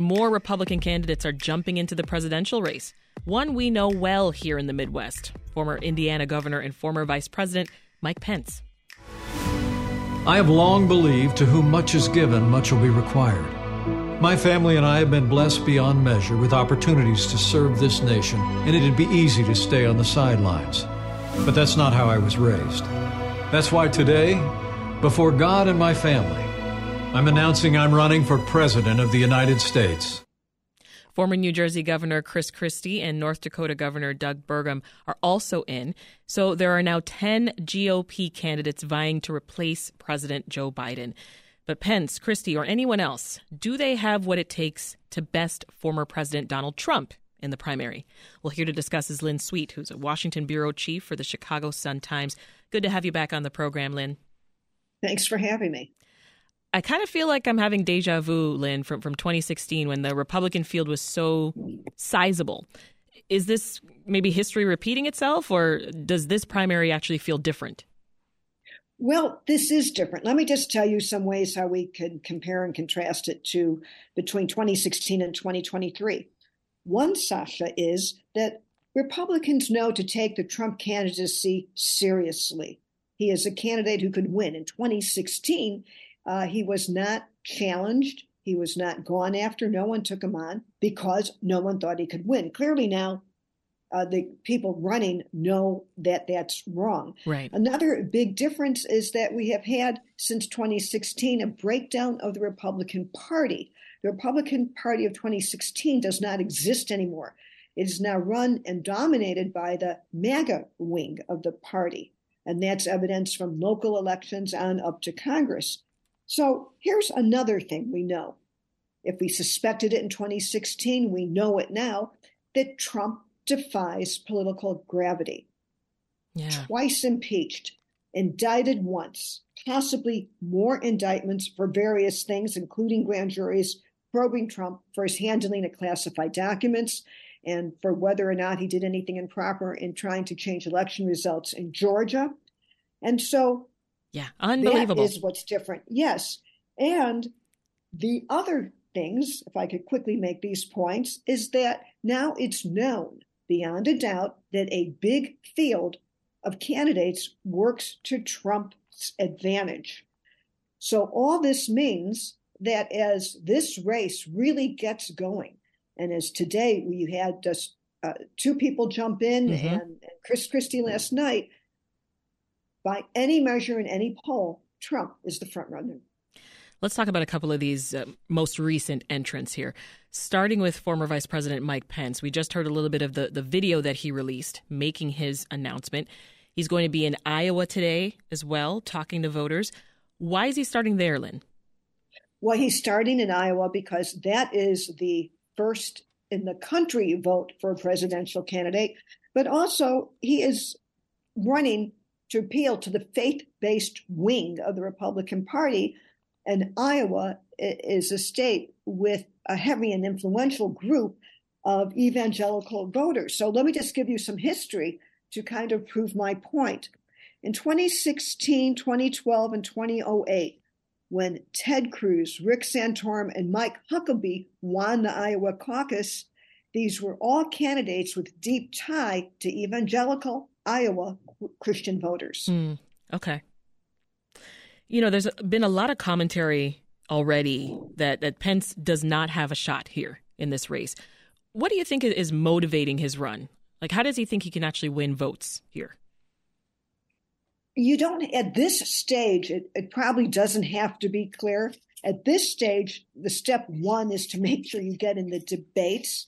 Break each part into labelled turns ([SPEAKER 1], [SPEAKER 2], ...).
[SPEAKER 1] More Republican candidates are jumping into the presidential race. One we know well here in the Midwest former Indiana governor and former vice president Mike Pence.
[SPEAKER 2] I have long believed to whom much is given, much will be required. My family and I have been blessed beyond measure with opportunities to serve this nation, and it'd be easy to stay on the sidelines. But that's not how I was raised. That's why today, before God and my family, I'm announcing I'm running for President of the United States.
[SPEAKER 1] Former New Jersey Governor Chris Christie and North Dakota Governor Doug Burgum are also in. So there are now 10 GOP candidates vying to replace President Joe Biden. But Pence, Christie, or anyone else, do they have what it takes to best former President Donald Trump in the primary? Well, here to discuss is Lynn Sweet, who's a Washington bureau chief for the Chicago Sun Times. Good to have you back on the program, Lynn.
[SPEAKER 3] Thanks for having me.
[SPEAKER 1] I kind of feel like I'm having deja vu, Lynn, from, from 2016 when the Republican field was so sizable. Is this maybe history repeating itself, or does this primary actually feel different?
[SPEAKER 3] Well, this is different. Let me just tell you some ways how we could compare and contrast it to between 2016 and 2023. One, Sasha, is that Republicans know to take the Trump candidacy seriously. He is a candidate who could win. In 2016, uh, he was not challenged. He was not gone after. No one took him on because no one thought he could win. Clearly, now uh, the people running know that that's wrong.
[SPEAKER 1] Right.
[SPEAKER 3] Another big difference is that we have had since 2016 a breakdown of the Republican Party. The Republican Party of 2016 does not exist anymore. It is now run and dominated by the MAGA wing of the party. And that's evidence from local elections on up to Congress. So here's another thing we know. If we suspected it in 2016, we know it now that Trump defies political gravity.
[SPEAKER 1] Yeah.
[SPEAKER 3] Twice impeached, indicted once, possibly more indictments for various things, including grand juries probing Trump for his handling of classified documents and for whether or not he did anything improper in trying to change election results in Georgia. And so
[SPEAKER 1] yeah, unbelievable.
[SPEAKER 3] That is what's different. Yes. And the other things, if I could quickly make these points, is that now it's known beyond a doubt that a big field of candidates works to Trump's advantage. So all this means that as this race really gets going, and as today we had just uh, two people jump in mm-hmm. and, and Chris Christie last night, by any measure in any poll, Trump is the front runner.
[SPEAKER 1] Let's talk about a couple of these uh, most recent entrants here. Starting with former Vice President Mike Pence. We just heard a little bit of the, the video that he released making his announcement. He's going to be in Iowa today as well, talking to voters. Why is he starting there, Lynn?
[SPEAKER 3] Well, he's starting in Iowa because that is the first in the country vote for a presidential candidate, but also he is running to appeal to the faith based wing of the Republican Party. And Iowa is a state with a heavy and influential group of evangelical voters. So let me just give you some history to kind of prove my point. In 2016, 2012, and 2008, when Ted Cruz, Rick Santorum, and Mike Huckabee won the Iowa caucus, these were all candidates with deep tie to evangelical Iowa Christian voters.
[SPEAKER 1] Mm, okay. You know, there's been a lot of commentary already that, that Pence does not have a shot here in this race. What do you think is motivating his run? Like, how does he think he can actually win votes here?
[SPEAKER 3] You don't, at this stage, it, it probably doesn't have to be clear. At this stage, the step one is to make sure you get in the debates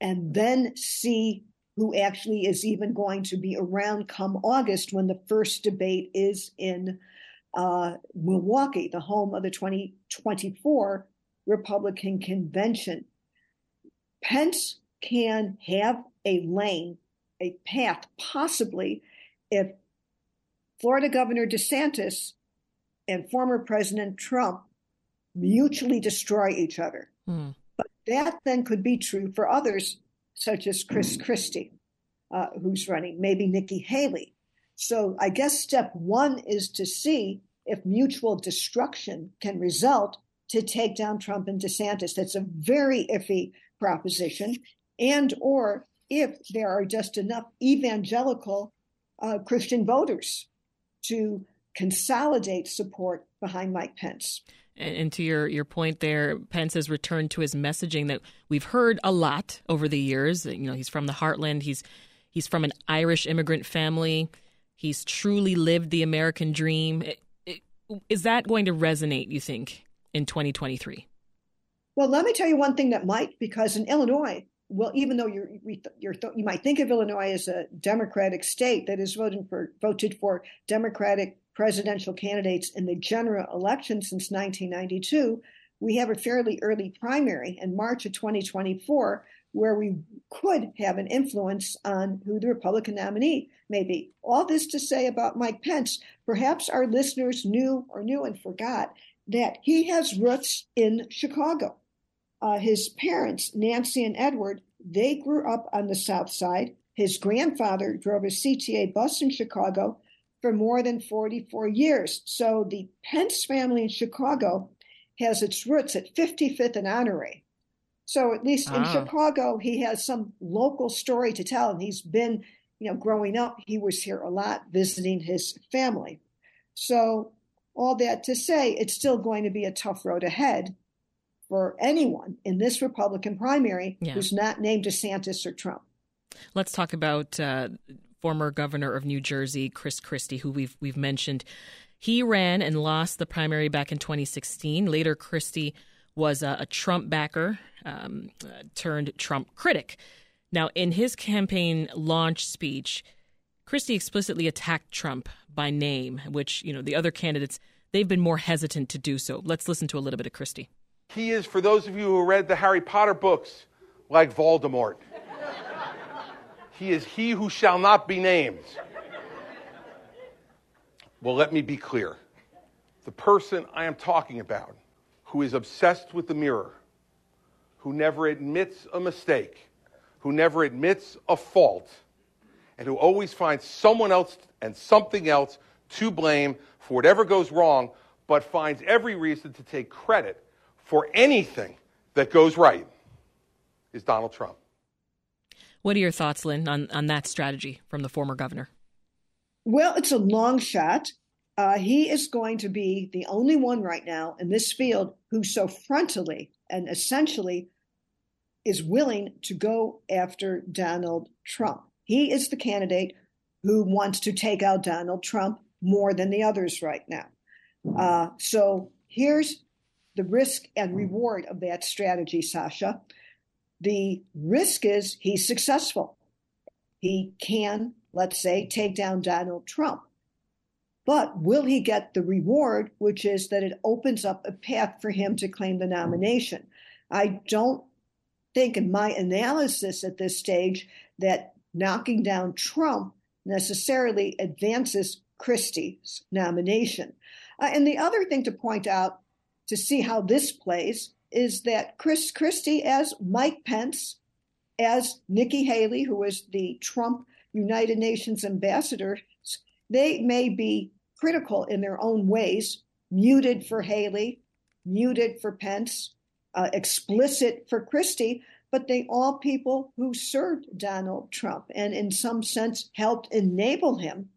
[SPEAKER 3] and then see who actually is even going to be around come August when the first debate is in uh, Milwaukee, the home of the 2024 Republican convention. Pence can have a lane, a path, possibly, if Florida Governor DeSantis and former President Trump mutually destroy each other. Mm. But that then could be true for others such as Chris Christie, uh, who's running, maybe Nikki Haley. So I guess step one is to see if mutual destruction can result to take down Trump and DeSantis. That's a very iffy proposition. And or if there are just enough evangelical uh, Christian voters to consolidate support behind Mike Pence.
[SPEAKER 1] And, to your, your point there, Pence has returned to his messaging that we've heard a lot over the years. You know, he's from the heartland. He's he's from an Irish immigrant family. He's truly lived the American dream. Is that going to resonate? You think in 2023?
[SPEAKER 3] Well, let me tell you one thing that might, because in Illinois, well, even though you're, you're, you might think of Illinois as a Democratic state that is voted for voted for Democratic presidential candidates in the general election since 1992, we have a fairly early primary in March of 2024 where we could have an influence on who the Republican nominee may be. All this to say about Mike Pence, perhaps our listeners knew or knew and forgot that he has roots in Chicago. Uh, his parents, Nancy and Edward, they grew up on the South Side. His grandfather drove a CTA bus in Chicago for more than 44 years. So the Pence family in Chicago has its roots at 55th and Honoré. So at least in ah. Chicago, he has some local story to tell. And he's been, you know, growing up, he was here a lot visiting his family. So all that to say, it's still going to be a tough road ahead for anyone in this Republican primary yeah. who's not named DeSantis or Trump.
[SPEAKER 1] Let's talk about uh, former governor of New Jersey, Chris Christie, who we've we've mentioned. He ran and lost the primary back in 2016. Later, Christie was a, a Trump backer um, uh, turned Trump critic. Now, in his campaign launch speech, Christie explicitly attacked Trump by name, which you know the other candidates they've been more hesitant to do so. Let's listen to a little bit of Christie.
[SPEAKER 4] He is, for those of you who read the Harry Potter books, like Voldemort. He is he who shall not be named. Well, let me be clear. The person I am talking about, who is obsessed with the mirror, who never admits a mistake, who never admits a fault, and who always finds someone else and something else to blame for whatever goes wrong, but finds every reason to take credit for anything that goes right is Donald Trump.
[SPEAKER 1] What are your thoughts, Lynn, on, on that strategy from the former governor?
[SPEAKER 3] Well, it's a long shot. Uh, he is going to be the only one right now in this field who so frontally and essentially is willing to go after Donald Trump. He is the candidate who wants to take out Donald Trump more than the others right now. Uh, so here's the risk and reward of that strategy, Sasha. The risk is he's successful. He can, let's say, take down Donald Trump. But will he get the reward, which is that it opens up a path for him to claim the nomination? I don't think, in my analysis at this stage, that knocking down Trump necessarily advances Christie's nomination. Uh, and the other thing to point out to see how this plays is that Chris Christie as Mike Pence, as Nikki Haley, who is the Trump United Nations ambassador, they may be critical in their own ways, muted for Haley, muted for Pence, uh, explicit for Christie, but they all people who served Donald Trump and in some sense helped enable him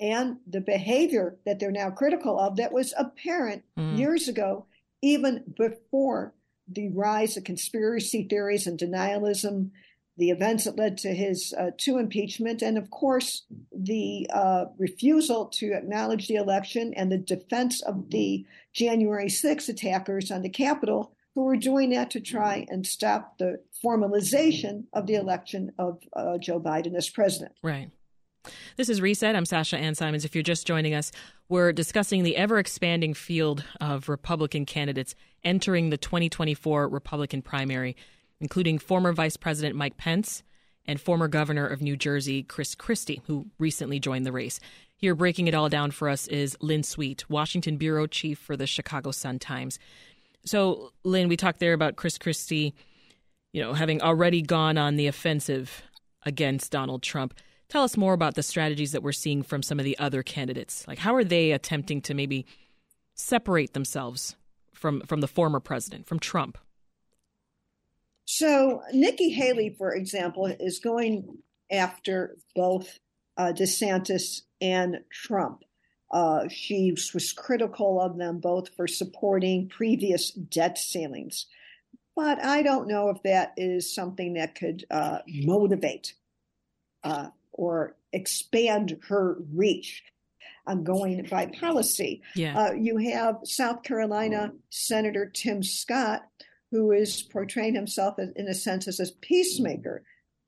[SPEAKER 3] and the behavior that they're now critical of that was apparent mm. years ago, even before the rise of conspiracy theories and denialism, the events that led to his uh, two impeachment, and of course the uh, refusal to acknowledge the election and the defense of the January 6 attackers on the Capitol, who were doing that to try and stop the formalization of the election of uh, Joe Biden as president.
[SPEAKER 1] Right. This is Reset. I'm Sasha Ann Simons. If you're just joining us, we're discussing the ever expanding field of Republican candidates entering the 2024 Republican primary, including former Vice President Mike Pence and former Governor of New Jersey Chris Christie, who recently joined the race. Here, breaking it all down for us is Lynn Sweet, Washington Bureau Chief for the Chicago Sun Times. So, Lynn, we talked there about Chris Christie, you know, having already gone on the offensive against Donald Trump. Tell us more about the strategies that we're seeing from some of the other candidates. Like, how are they attempting to maybe separate themselves from from the former president, from Trump?
[SPEAKER 3] So Nikki Haley, for example, is going after both uh, DeSantis and Trump. Uh, she was critical of them both for supporting previous debt ceilings. But I don't know if that is something that could uh, motivate uh, or expand her reach. I'm going by policy.
[SPEAKER 1] Yeah.
[SPEAKER 3] Uh, you have South Carolina Senator Tim Scott, who is portraying himself as, in a sense as a peacemaker.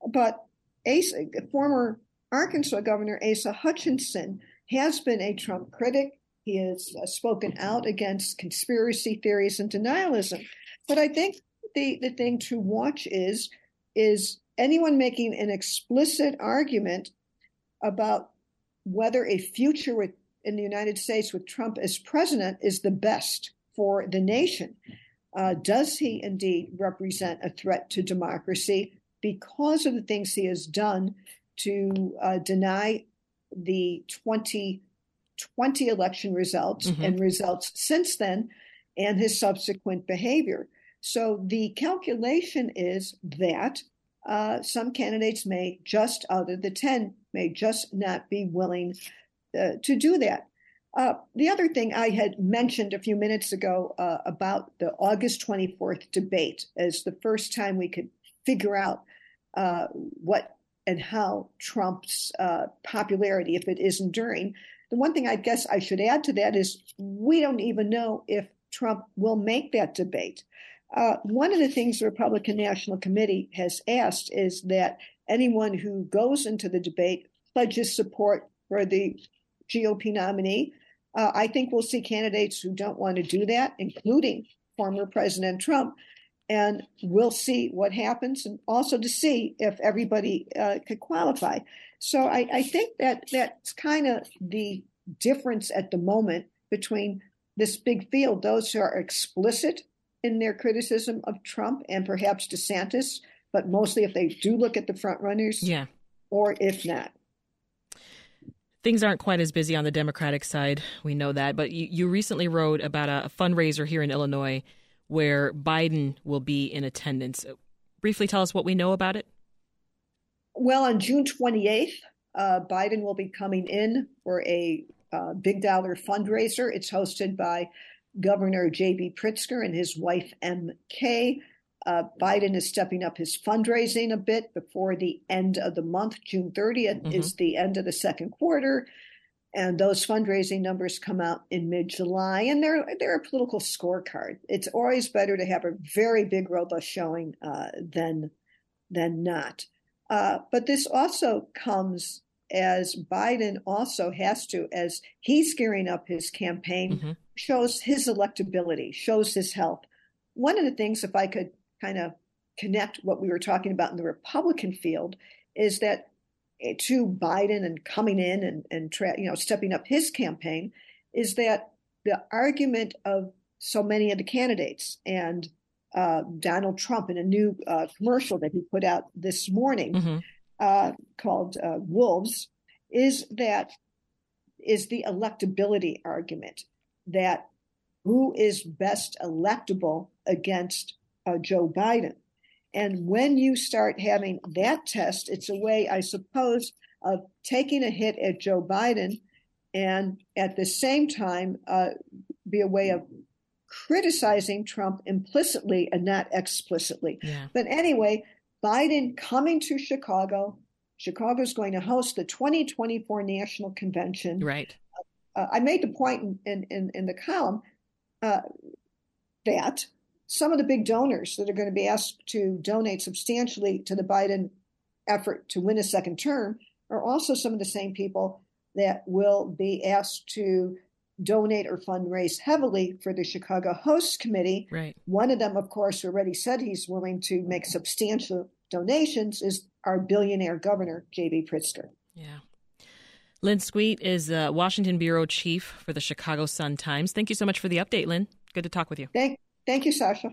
[SPEAKER 3] But Asa, former Arkansas Governor Asa Hutchinson has been a Trump critic. He has uh, spoken out against conspiracy theories and denialism. But I think the, the thing to watch is is anyone making an explicit argument about whether a future with, in the United States with Trump as president is the best for the nation. Uh, does he indeed represent a threat to democracy because of the things he has done to uh, deny the 2020 election results mm-hmm. and results since then and his subsequent behavior? So the calculation is that uh, some candidates may just, out of the 10, may just not be willing uh, to do that. Uh, the other thing I had mentioned a few minutes ago uh, about the August 24th debate as the first time we could figure out uh, what and how Trump's popularity, if it is enduring. The one thing I guess I should add to that is we don't even know if Trump will make that debate. Uh, one of the things the Republican National Committee has asked is that anyone who goes into the debate pledges support for the GOP nominee. Uh, I think we'll see candidates who don't want to do that, including former President Trump, and we'll see what happens, and also to see if everybody uh, could qualify. So I, I think that that's kind of the difference at the moment between this big field, those who are explicit in their criticism of Trump and perhaps DeSantis, but mostly if they do look at the front runners,
[SPEAKER 1] yeah,
[SPEAKER 3] or if not.
[SPEAKER 1] Things aren't quite as busy on the Democratic side. We know that. But you, you recently wrote about a fundraiser here in Illinois where Biden will be in attendance. Briefly tell us what we know about it.
[SPEAKER 3] Well, on June 28th, uh, Biden will be coming in for a uh, big dollar fundraiser. It's hosted by Governor J.B. Pritzker and his wife M.K. Uh, Biden is stepping up his fundraising a bit before the end of the month. June 30th mm-hmm. is the end of the second quarter. And those fundraising numbers come out in mid July, and they're, they're a political scorecard. It's always better to have a very big, robust showing uh, than, than not. Uh, but this also comes as Biden also has to, as he's gearing up his campaign, mm-hmm. shows his electability, shows his health. One of the things, if I could kind of connect what we were talking about in the Republican field, is that eh, to Biden and coming in and, and tra- you know stepping up his campaign, is that the argument of so many of the candidates and uh, Donald Trump in a new uh, commercial that he put out this morning. Mm-hmm uh, called uh, Wolves is that is the electability argument that who is best electable against uh, Joe Biden. And when you start having that test, it's a way, I suppose, of taking a hit at Joe Biden and at the same time uh, be a way of criticizing Trump implicitly and not explicitly.
[SPEAKER 1] Yeah.
[SPEAKER 3] But anyway, Biden coming to Chicago. Chicago is going to host the 2024 National Convention.
[SPEAKER 1] Right.
[SPEAKER 3] Uh, I made the point in, in, in the column uh, that some of the big donors that are going to be asked to donate substantially to the Biden effort to win a second term are also some of the same people that will be asked to donate or fundraise heavily for the Chicago Hosts Committee.
[SPEAKER 1] Right.
[SPEAKER 3] One of them, of course, already said he's willing to make substantial donations is our billionaire governor, J.B. Pritzker.
[SPEAKER 1] Yeah. Lynn Sweet is the Washington bureau chief for the Chicago Sun Times. Thank you so much for the update, Lynn. Good to talk with you.
[SPEAKER 3] Thank, thank you, Sasha.